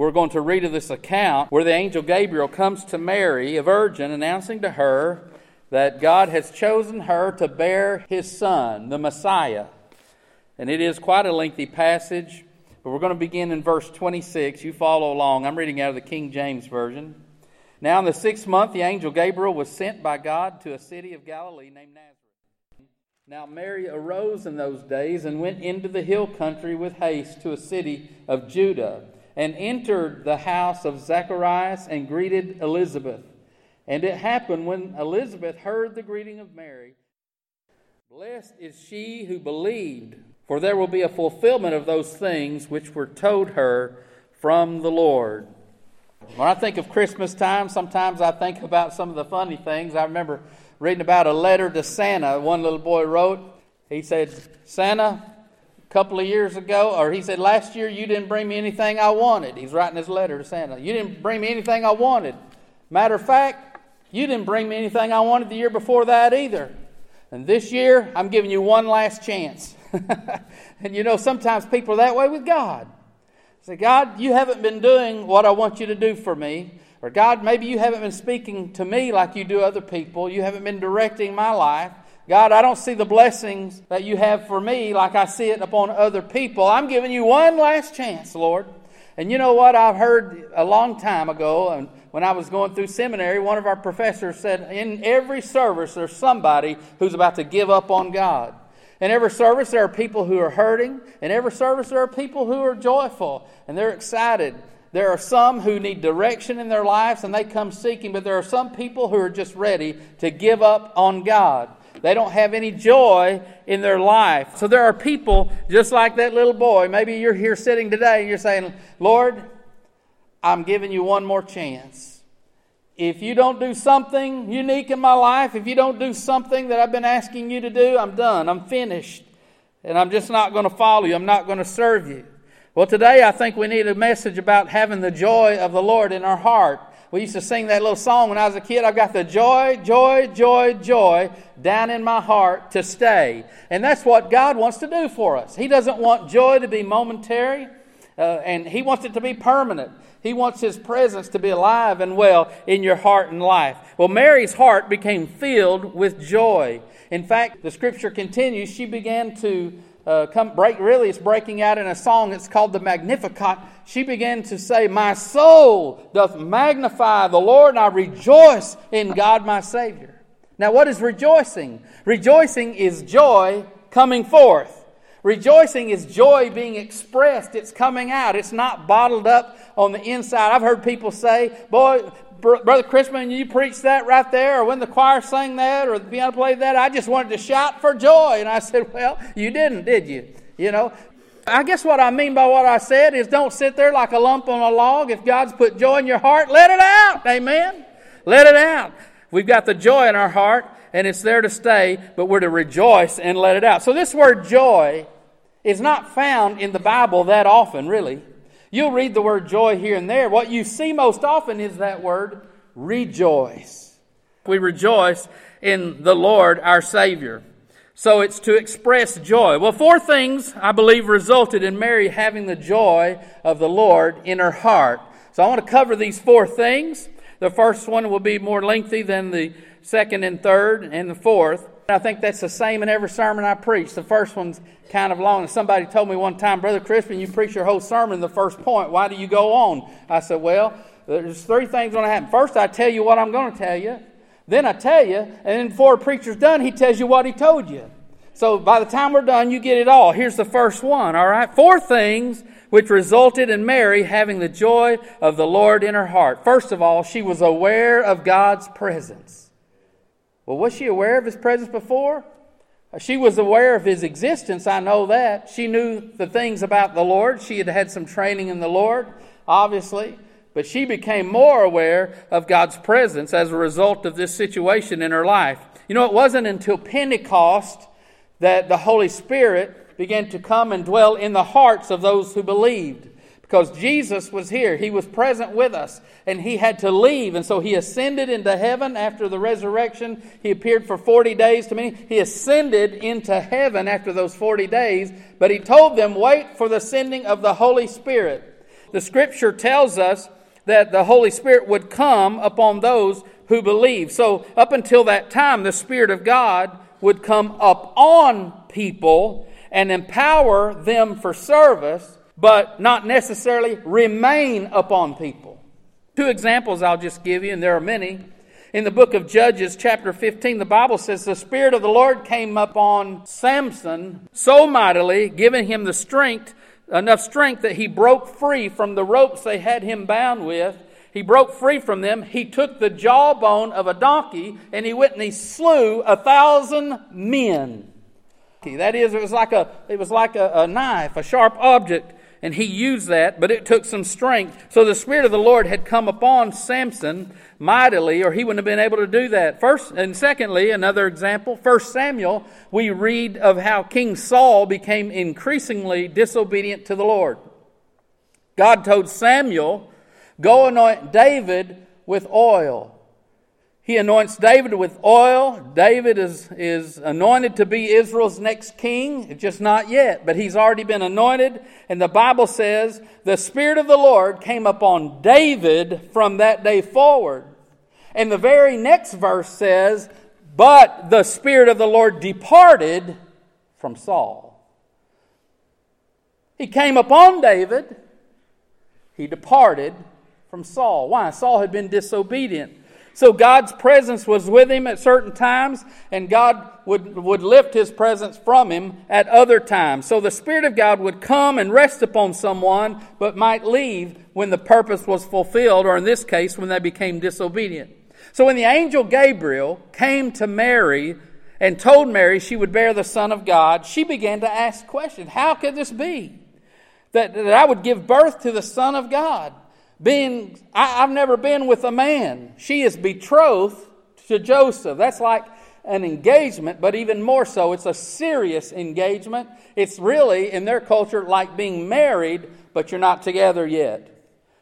we're going to read of this account where the angel Gabriel comes to Mary, a virgin, announcing to her that God has chosen her to bear his son, the Messiah. And it is quite a lengthy passage, but we're going to begin in verse 26. You follow along. I'm reading out of the King James Version. Now, in the sixth month, the angel Gabriel was sent by God to a city of Galilee named Nazareth. Now, Mary arose in those days and went into the hill country with haste to a city of Judah, and entered the house of Zacharias and greeted Elizabeth. And it happened when Elizabeth heard the greeting of Mary Blessed is she who believed, for there will be a fulfillment of those things which were told her from the Lord. When I think of Christmas time, sometimes I think about some of the funny things. I remember reading about a letter to Santa one little boy wrote. He said, Santa, couple of years ago, or he said, last year you didn't bring me anything I wanted. He's writing his letter to Santa. You didn't bring me anything I wanted. Matter of fact, you didn't bring me anything I wanted the year before that either. And this year, I'm giving you one last chance. and you know, sometimes people are that way with God. Say, God, you haven't been doing what I want you to do for me. Or, God, maybe you haven't been speaking to me like you do other people. You haven't been directing my life. God, I don't see the blessings that you have for me like I see it upon other people. I'm giving you one last chance, Lord. And you know what? I've heard a long time ago, and when I was going through seminary, one of our professors said, In every service, there's somebody who's about to give up on God. In every service, there are people who are hurting. In every service, there are people who are joyful and they're excited. There are some who need direction in their lives and they come seeking, but there are some people who are just ready to give up on God. They don't have any joy in their life. So there are people just like that little boy. Maybe you're here sitting today and you're saying, Lord, I'm giving you one more chance. If you don't do something unique in my life, if you don't do something that I've been asking you to do, I'm done. I'm finished. And I'm just not going to follow you. I'm not going to serve you. Well, today I think we need a message about having the joy of the Lord in our heart. We used to sing that little song when I was a kid. I've got the joy, joy, joy, joy down in my heart to stay. And that's what God wants to do for us. He doesn't want joy to be momentary, uh, and He wants it to be permanent. He wants His presence to be alive and well in your heart and life. Well, Mary's heart became filled with joy. In fact, the scripture continues, she began to uh, come break really it's breaking out in a song it's called the magnificat she began to say my soul doth magnify the lord and i rejoice in god my savior now what is rejoicing rejoicing is joy coming forth Rejoicing is joy being expressed. It's coming out. It's not bottled up on the inside. I've heard people say, Boy, Brother Chrisman, you preached that right there, or when the choir sang that, or the piano played that, I just wanted to shout for joy. And I said, Well, you didn't, did you? You know, I guess what I mean by what I said is don't sit there like a lump on a log. If God's put joy in your heart, let it out. Amen. Let it out. We've got the joy in our heart, and it's there to stay, but we're to rejoice and let it out. So, this word joy is not found in the Bible that often, really. You'll read the word joy here and there. What you see most often is that word rejoice. We rejoice in the Lord our Savior. So it's to express joy. Well, four things I believe resulted in Mary having the joy of the Lord in her heart. So I want to cover these four things. The first one will be more lengthy than the second and third and the fourth. I think that's the same in every sermon I preach. The first one's kind of long. And Somebody told me one time, Brother Crispin, you preach your whole sermon the first point. Why do you go on? I said, Well, there's three things going to happen. First, I tell you what I'm going to tell you. Then I tell you, and then before a preacher's done, he tells you what he told you. So by the time we're done, you get it all. Here's the first one, all right? Four things which resulted in Mary having the joy of the Lord in her heart. First of all, she was aware of God's presence. Well, was she aware of his presence before? She was aware of his existence, I know that. She knew the things about the Lord. She had had some training in the Lord, obviously. But she became more aware of God's presence as a result of this situation in her life. You know, it wasn't until Pentecost that the Holy Spirit began to come and dwell in the hearts of those who believed because Jesus was here. He was present with us, and he had to leave. And so he ascended into heaven after the resurrection. He appeared for 40 days to me. He ascended into heaven after those 40 days, but he told them, Wait for the sending of the Holy Spirit. the scripture tells us that the Holy Spirit would come upon those who believe. So, up until that time, the Spirit of God would come up on people and empower them for service, but not necessarily remain upon people. Two examples I'll just give you, and there are many. In the book of Judges, chapter 15, the Bible says, The Spirit of the Lord came upon Samson so mightily, giving him the strength, enough strength that he broke free from the ropes they had him bound with. He broke free from them. He took the jawbone of a donkey and he went and he slew a thousand men. That is, it was like a, it was like a, a knife, a sharp object and he used that, but it took some strength. So the Spirit of the Lord had come upon Samson mightily, or he wouldn't have been able to do that. First and secondly, another example, First Samuel, we read of how King Saul became increasingly disobedient to the Lord. God told Samuel, Go anoint David with oil. He anoints David with oil. David is, is anointed to be Israel's next king, just not yet, but he's already been anointed. And the Bible says the Spirit of the Lord came upon David from that day forward. And the very next verse says, But the Spirit of the Lord departed from Saul. He came upon David, he departed from Saul. Why? Saul had been disobedient. So God's presence was with him at certain times, and God would, would lift his presence from him at other times. So the Spirit of God would come and rest upon someone, but might leave when the purpose was fulfilled, or in this case, when they became disobedient. So when the angel Gabriel came to Mary and told Mary she would bear the Son of God, she began to ask questions. How could this be? That, that I would give birth to the Son of God? Being, I, I've never been with a man. She is betrothed to Joseph. That's like an engagement, but even more so, it's a serious engagement. It's really, in their culture, like being married, but you're not together yet.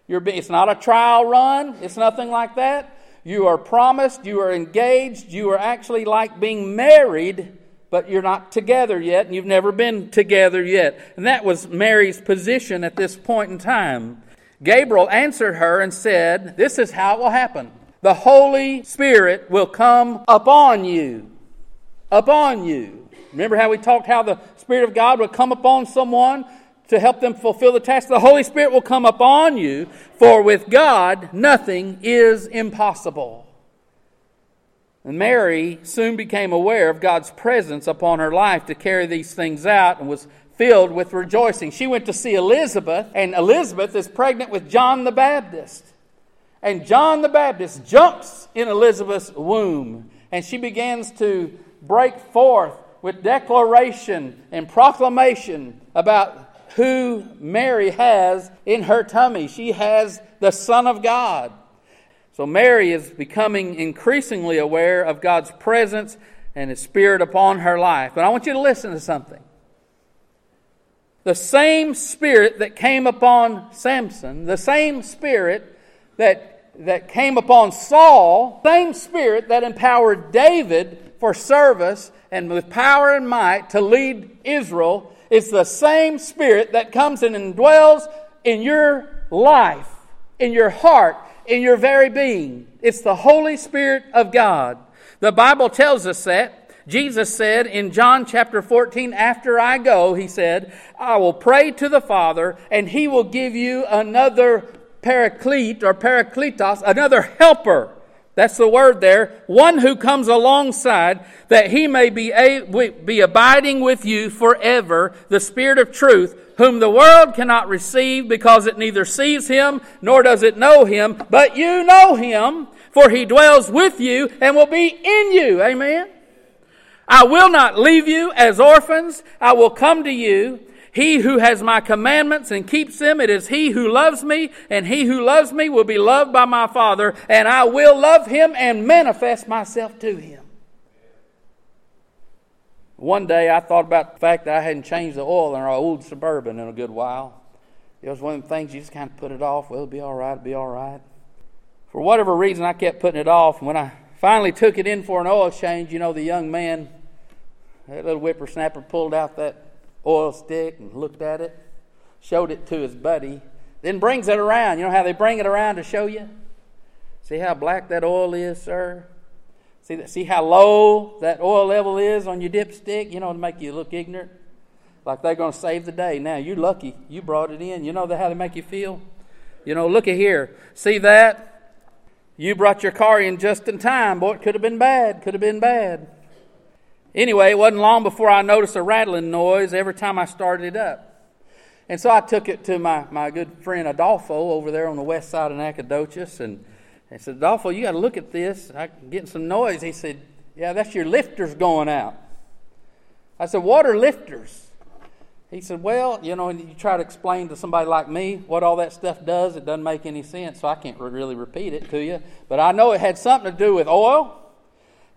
You're, it's not a trial run, it's nothing like that. You are promised, you are engaged, you are actually like being married, but you're not together yet, and you've never been together yet. And that was Mary's position at this point in time. Gabriel answered her and said, This is how it will happen. The Holy Spirit will come upon you. Upon you. Remember how we talked how the Spirit of God would come upon someone to help them fulfill the task? The Holy Spirit will come upon you, for with God nothing is impossible. And Mary soon became aware of God's presence upon her life to carry these things out and was filled with rejoicing. She went to see Elizabeth, and Elizabeth is pregnant with John the Baptist. And John the Baptist jumps in Elizabeth's womb, and she begins to break forth with declaration and proclamation about who Mary has in her tummy. She has the Son of God. So Mary is becoming increasingly aware of God's presence and His Spirit upon her life. But I want you to listen to something the same spirit that came upon Samson, the same spirit that, that came upon Saul, same spirit that empowered David for service and with power and might to lead Israel, is the same spirit that comes and indwells in your life, in your heart, in your very being. It's the Holy Spirit of God. The Bible tells us that. Jesus said in John chapter 14, After I go, he said, I will pray to the Father, and he will give you another paraclete or parakletos, another helper. That's the word there. One who comes alongside that he may be, a, be abiding with you forever, the Spirit of truth, whom the world cannot receive because it neither sees him nor does it know him, but you know him, for he dwells with you and will be in you. Amen. I will not leave you as orphans. I will come to you. He who has my commandments and keeps them, it is he who loves me, and he who loves me will be loved by my Father, and I will love him and manifest myself to him. One day I thought about the fact that I hadn't changed the oil in our old Suburban in a good while. It was one of the things you just kind of put it off. Well, it'll be all right, it'll be all right. For whatever reason, I kept putting it off. When I finally took it in for an oil change, you know, the young man that little whippersnapper pulled out that oil stick and looked at it, showed it to his buddy, then brings it around. You know how they bring it around to show you? See how black that oil is, sir? See, that, see how low that oil level is on your dipstick? You know, to make you look ignorant? Like they're going to save the day. Now, you're lucky. You brought it in. You know how they make you feel? You know, look at here. See that? You brought your car in just in time. Boy, it could have been bad. Could have been bad. Anyway, it wasn't long before I noticed a rattling noise every time I started it up. And so I took it to my, my good friend Adolfo over there on the west side of Nacogdoches and I said, Adolfo, you got to look at this. I'm getting some noise. He said, Yeah, that's your lifters going out. I said, What are lifters? He said, Well, you know, and you try to explain to somebody like me what all that stuff does, it doesn't make any sense, so I can't really repeat it to you. But I know it had something to do with oil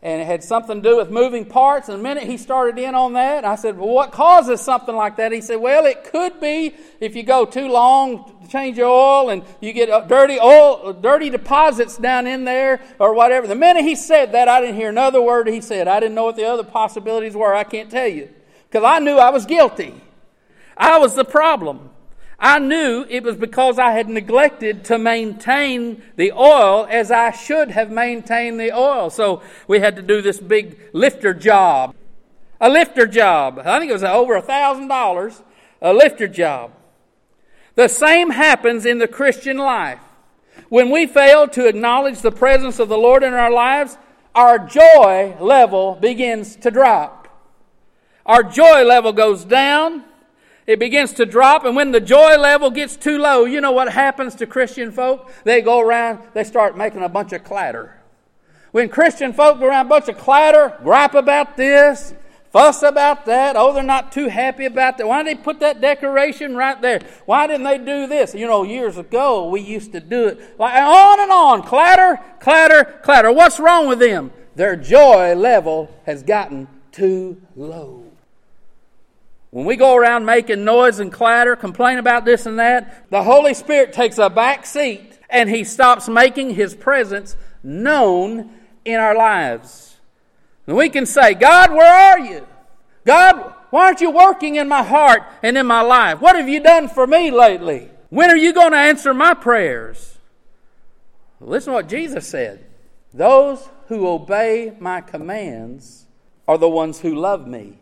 and it had something to do with moving parts. And the minute he started in on that, I said, Well, what causes something like that? He said, Well, it could be if you go too long to change your oil and you get uh, dirty oil, dirty deposits down in there or whatever. The minute he said that, I didn't hear another word he said. I didn't know what the other possibilities were. I can't tell you because I knew I was guilty. I was the problem. I knew it was because I had neglected to maintain the oil as I should have maintained the oil. So we had to do this big lifter job. A lifter job. I think it was over a thousand dollars. A lifter job. The same happens in the Christian life. When we fail to acknowledge the presence of the Lord in our lives, our joy level begins to drop. Our joy level goes down it begins to drop, and when the joy level gets too low, you know what happens to Christian folk? They go around, they start making a bunch of clatter. When Christian folk go around a bunch of clatter, gripe about this, fuss about that, oh, they're not too happy about that. Why did they put that decoration right there? Why didn't they do this? You know, years ago, we used to do it like on and on clatter, clatter, clatter. What's wrong with them? Their joy level has gotten too low. When we go around making noise and clatter, complain about this and that, the Holy Spirit takes a back seat and He stops making His presence known in our lives. And we can say, God, where are you? God, why aren't you working in my heart and in my life? What have you done for me lately? When are you going to answer my prayers? Listen to what Jesus said. Those who obey my commands are the ones who love me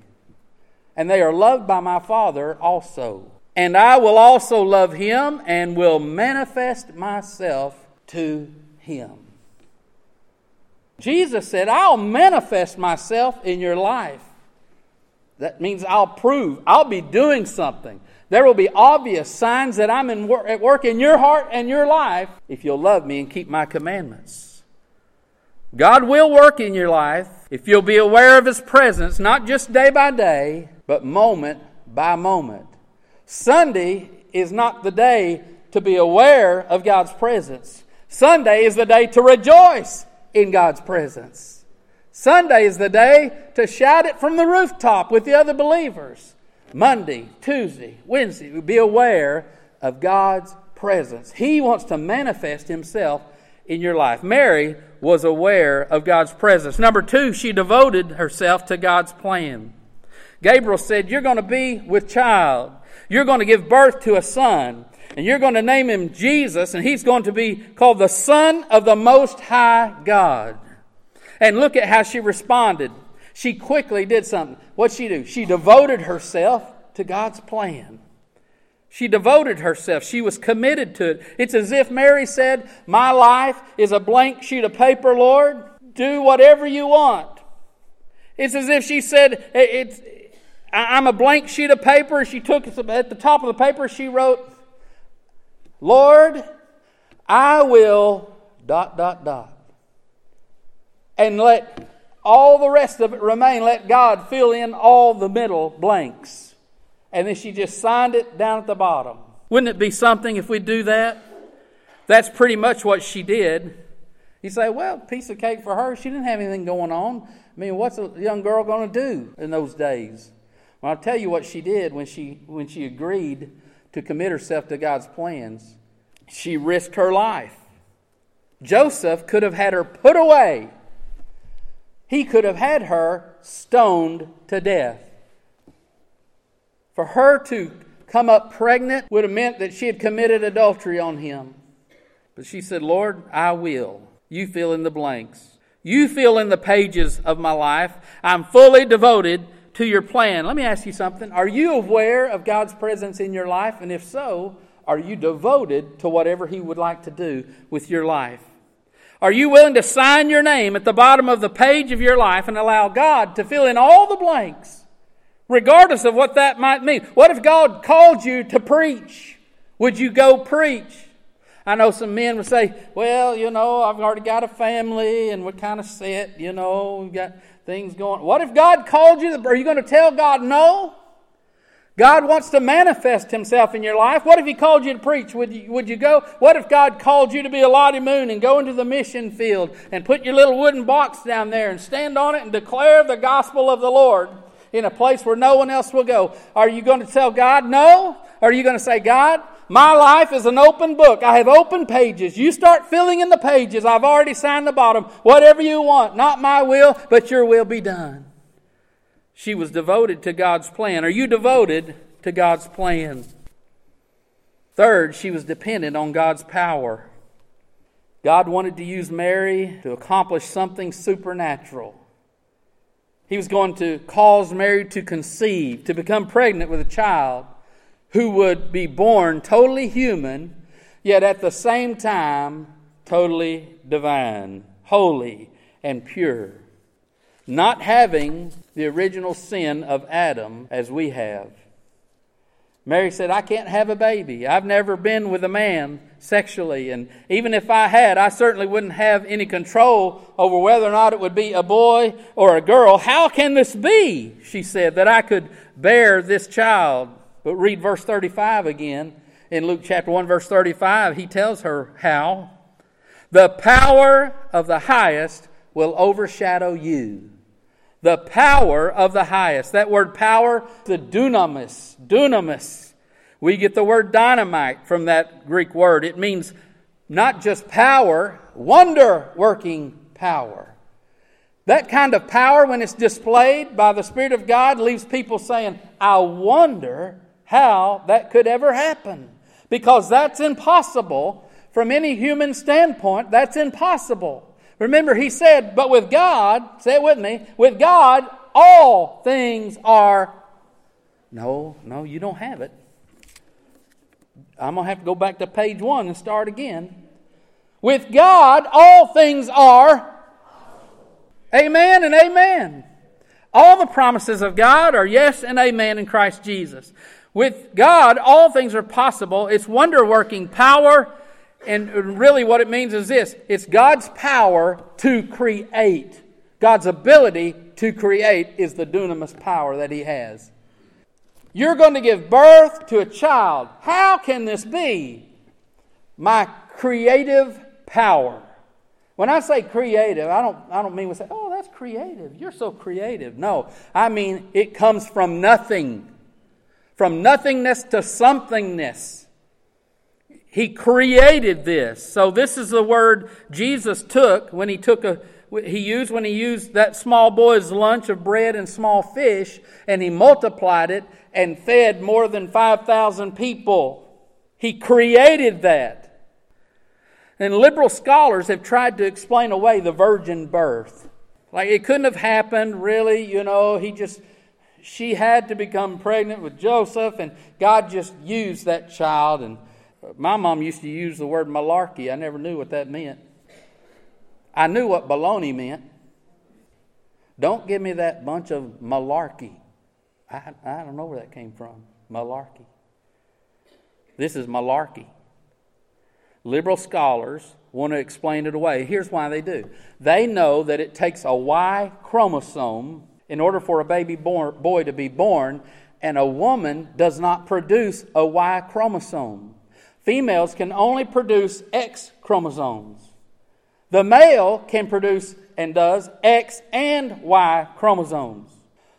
and they are loved by my Father also. And I will also love him and will manifest myself to him. Jesus said, I'll manifest myself in your life. That means I'll prove, I'll be doing something. There will be obvious signs that I'm in wor- at work in your heart and your life if you'll love me and keep my commandments. God will work in your life if you'll be aware of His presence, not just day by day, but moment by moment. Sunday is not the day to be aware of God's presence. Sunday is the day to rejoice in God's presence. Sunday is the day to shout it from the rooftop with the other believers. Monday, Tuesday, Wednesday, be aware of God's presence. He wants to manifest Himself in your life. Mary was aware of God's presence. Number two, she devoted herself to God's plan. Gabriel said, You're going to be with child. You're going to give birth to a son. And you're going to name him Jesus, and he's going to be called the Son of the Most High God. And look at how she responded. She quickly did something. What'd she do? She devoted herself to God's plan. She devoted herself. She was committed to it. It's as if Mary said, My life is a blank sheet of paper, Lord. Do whatever you want. It's as if she said, it's, I'm a blank sheet of paper. She took at the top of the paper, she wrote, Lord, I will dot, dot, dot. And let all the rest of it remain. Let God fill in all the middle blanks. And then she just signed it down at the bottom. Wouldn't it be something if we do that? That's pretty much what she did. You say, well, piece of cake for her. She didn't have anything going on. I mean, what's a young girl going to do in those days? Well, I'll tell you what she did when she, when she agreed to commit herself to God's plans. She risked her life. Joseph could have had her put away, he could have had her stoned to death. For her to come up pregnant would have meant that she had committed adultery on him. But she said, Lord, I will. You fill in the blanks. You fill in the pages of my life. I'm fully devoted to your plan. Let me ask you something. Are you aware of God's presence in your life? And if so, are you devoted to whatever He would like to do with your life? Are you willing to sign your name at the bottom of the page of your life and allow God to fill in all the blanks, regardless of what that might mean? What if God called you to preach? Would you go preach? I know some men would say, well, you know, I've already got a family and we're kind of set, you know, we've got things going. What if God called you? Are you going to tell God no? God wants to manifest himself in your life. What if he called you to preach? Would you, would you go? What if God called you to be a Lottie Moon and go into the mission field and put your little wooden box down there and stand on it and declare the gospel of the Lord in a place where no one else will go? Are you going to tell God no? Or are you going to say, God, my life is an open book. I have open pages. You start filling in the pages. I've already signed the bottom. Whatever you want, not my will, but your will be done. She was devoted to God's plan. Are you devoted to God's plan? Third, she was dependent on God's power. God wanted to use Mary to accomplish something supernatural. He was going to cause Mary to conceive, to become pregnant with a child who would be born totally human, yet at the same time totally divine, holy, and pure not having the original sin of Adam as we have. Mary said, I can't have a baby. I've never been with a man sexually. And even if I had, I certainly wouldn't have any control over whether or not it would be a boy or a girl. How can this be, she said, that I could bear this child? But read verse 35 again. In Luke chapter 1, verse 35, he tells her how. The power of the highest will overshadow you. The power of the highest. That word power, the dunamis. Dunamis. We get the word dynamite from that Greek word. It means not just power, wonder working power. That kind of power, when it's displayed by the Spirit of God, leaves people saying, I wonder how that could ever happen. Because that's impossible. From any human standpoint, that's impossible. Remember, he said, but with God, say it with me, with God, all things are. No, no, you don't have it. I'm going to have to go back to page one and start again. With God, all things are. Amen and amen. All the promises of God are yes and amen in Christ Jesus. With God, all things are possible. It's wonder working power and really, what it means is this it's God's power to create. God's ability to create is the dunamis power that He has. You're going to give birth to a child. How can this be? My creative power. When I say creative, I don't, I don't mean we say, oh, that's creative. You're so creative. No, I mean it comes from nothing. From nothingness to somethingness. He created this. So this is the word Jesus took when he took a he used when he used that small boy's lunch of bread and small fish and he multiplied it and fed more than 5,000 people. He created that. And liberal scholars have tried to explain away the virgin birth. Like it couldn't have happened really, you know, he just she had to become pregnant with Joseph and God just used that child and my mom used to use the word malarkey. I never knew what that meant. I knew what baloney meant. Don't give me that bunch of malarkey. I, I don't know where that came from. Malarkey. This is malarkey. Liberal scholars want to explain it away. Here's why they do they know that it takes a Y chromosome in order for a baby boy to be born, and a woman does not produce a Y chromosome females can only produce X chromosomes. The male can produce and does X and Y chromosomes.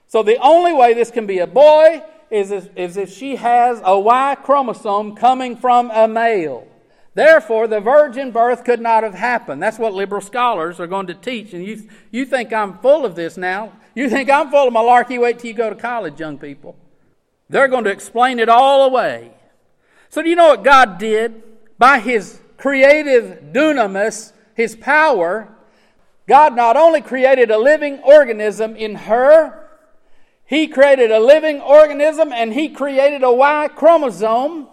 So the only way this can be a boy is if, is if she has a Y chromosome coming from a male. Therefore, the virgin birth could not have happened. That's what liberal scholars are going to teach. And you, you think I'm full of this now. You think I'm full of malarkey. Wait till you go to college, young people. They're going to explain it all away. So, do you know what God did? By His creative dunamis, His power, God not only created a living organism in her, He created a living organism and He created a Y chromosome.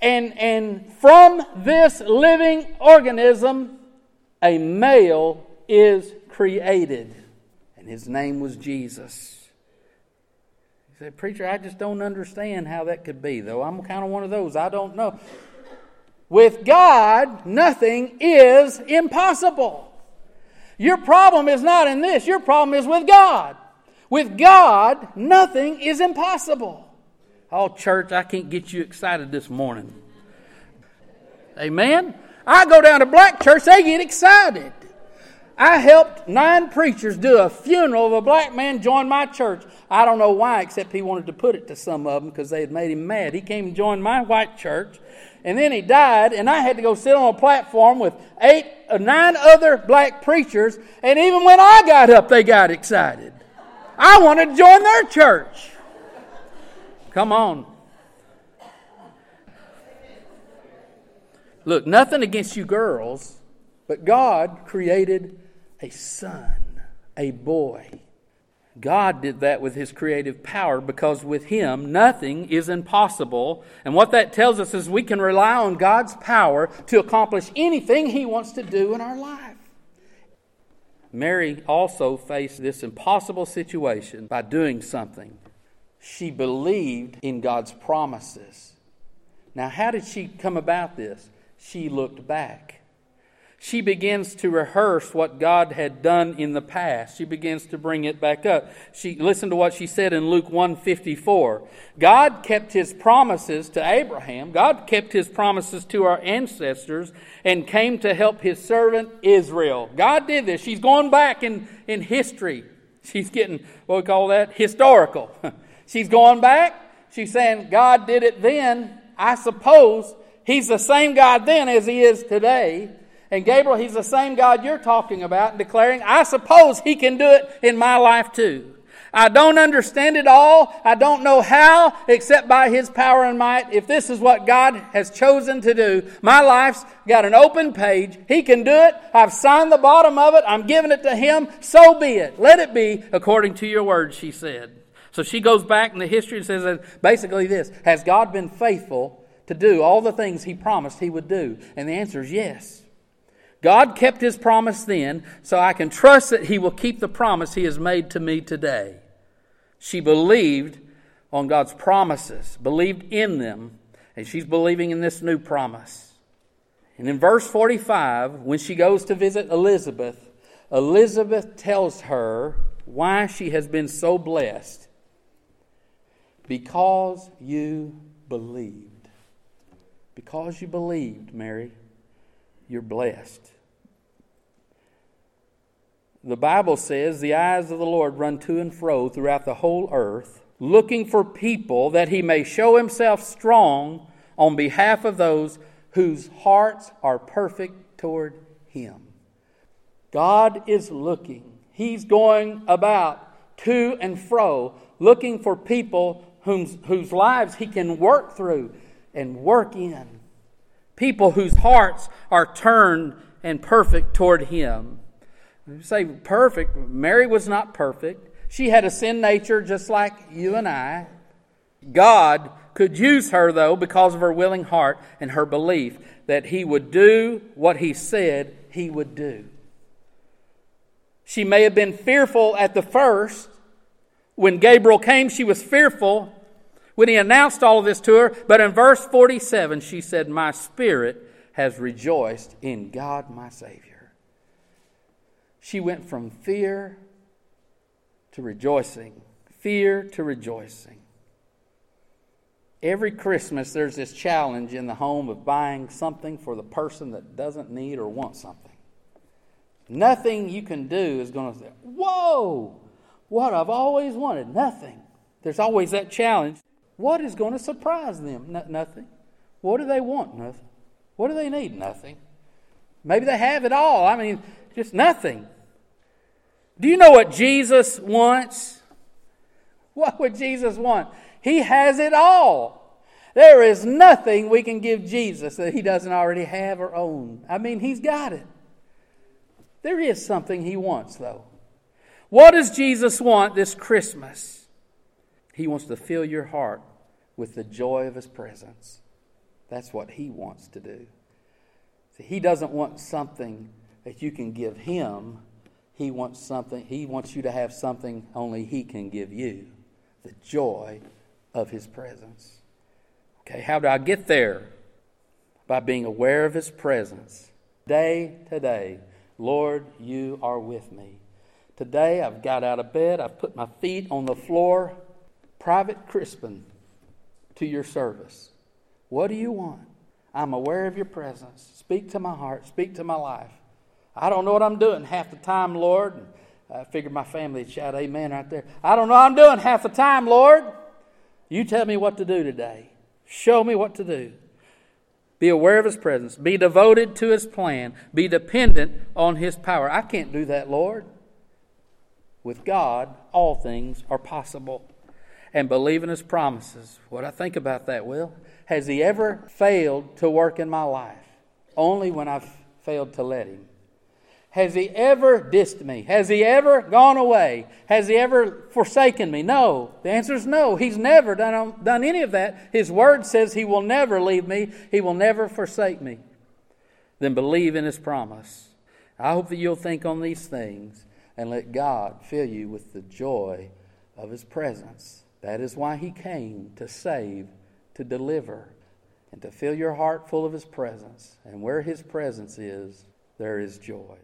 And, and from this living organism, a male is created. And his name was Jesus. He said, Preacher, I just don't understand how that could be, though. I'm kind of one of those. I don't know. With God, nothing is impossible. Your problem is not in this, your problem is with God. With God, nothing is impossible. Oh, church, I can't get you excited this morning. Amen? I go down to black church, they get excited. I helped nine preachers do a funeral of a black man join my church. I don't know why, except he wanted to put it to some of them because they had made him mad. He came and joined my white church, and then he died, and I had to go sit on a platform with eight or nine other black preachers, and even when I got up, they got excited. I wanted to join their church. Come on. Look, nothing against you girls, but God created a son, a boy. God did that with his creative power because with him nothing is impossible. And what that tells us is we can rely on God's power to accomplish anything he wants to do in our life. Mary also faced this impossible situation by doing something. She believed in God's promises. Now, how did she come about this? She looked back she begins to rehearse what God had done in the past. She begins to bring it back up. She listen to what she said in Luke 154. God kept his promises to Abraham. God kept his promises to our ancestors and came to help his servant Israel. God did this. She's going back in, in history. She's getting what we call that historical. She's going back. She's saying God did it then. I suppose he's the same God then as he is today. And Gabriel, he's the same God you're talking about declaring, I suppose he can do it in my life too. I don't understand it all. I don't know how, except by His power and might. If this is what God has chosen to do, my life's got an open page. He can do it. I've signed the bottom of it. I'm giving it to Him. So be it. Let it be according to your word, she said. So she goes back in the history and says basically this Has God been faithful to do all the things He promised He would do? And the answer is yes. God kept his promise then, so I can trust that he will keep the promise he has made to me today. She believed on God's promises, believed in them, and she's believing in this new promise. And in verse 45, when she goes to visit Elizabeth, Elizabeth tells her why she has been so blessed. Because you believed. Because you believed, Mary you're blessed. The Bible says the eyes of the Lord run to and fro throughout the whole earth, looking for people that he may show himself strong on behalf of those whose hearts are perfect toward him. God is looking. He's going about to and fro, looking for people whose, whose lives he can work through and work in people whose hearts are turned and perfect toward Him. You say perfect. Mary was not perfect. She had a sin nature just like you and I. God could use her, though, because of her willing heart and her belief that He would do what He said He would do. She may have been fearful at the first. When Gabriel came, she was fearful when he announced all of this to her. But in verse 47, she said, My spirit has rejoiced in God my Savior. She went from fear to rejoicing, fear to rejoicing. Every Christmas, there's this challenge in the home of buying something for the person that doesn't need or want something. Nothing you can do is going to say, Whoa, what I've always wanted. Nothing. There's always that challenge. What is going to surprise them? No, nothing. What do they want? Nothing. What do they need? Nothing. Maybe they have it all. I mean, just nothing. Do you know what Jesus wants? What would Jesus want? He has it all. There is nothing we can give Jesus that He doesn't already have or own. I mean, He's got it. There is something He wants, though. What does Jesus want this Christmas? He wants to fill your heart with the joy of His presence. That's what He wants to do. See, he doesn't want something that you can give Him. He wants something, He wants you to have something only He can give you the joy of His presence. Okay, how do I get there? By being aware of His presence. Day to day, Lord, you are with me. Today I've got out of bed, I've put my feet on the floor. Private Crispin to your service. What do you want? I'm aware of your presence. Speak to my heart, speak to my life. I don't know what I'm doing half the time, Lord. And I figured my family would shout amen right there. I don't know what I'm doing half the time, Lord. You tell me what to do today. Show me what to do. Be aware of His presence. Be devoted to His plan. Be dependent on His power. I can't do that, Lord. With God, all things are possible. And believe in His promises. What I think about that, Will, has He ever failed to work in my life? Only when I've failed to let Him. Has he ever dissed me? Has he ever gone away? Has he ever forsaken me? No. The answer is no. He's never done, um, done any of that. His word says he will never leave me, he will never forsake me. Then believe in his promise. I hope that you'll think on these things and let God fill you with the joy of his presence. That is why he came to save, to deliver, and to fill your heart full of his presence. And where his presence is, there is joy.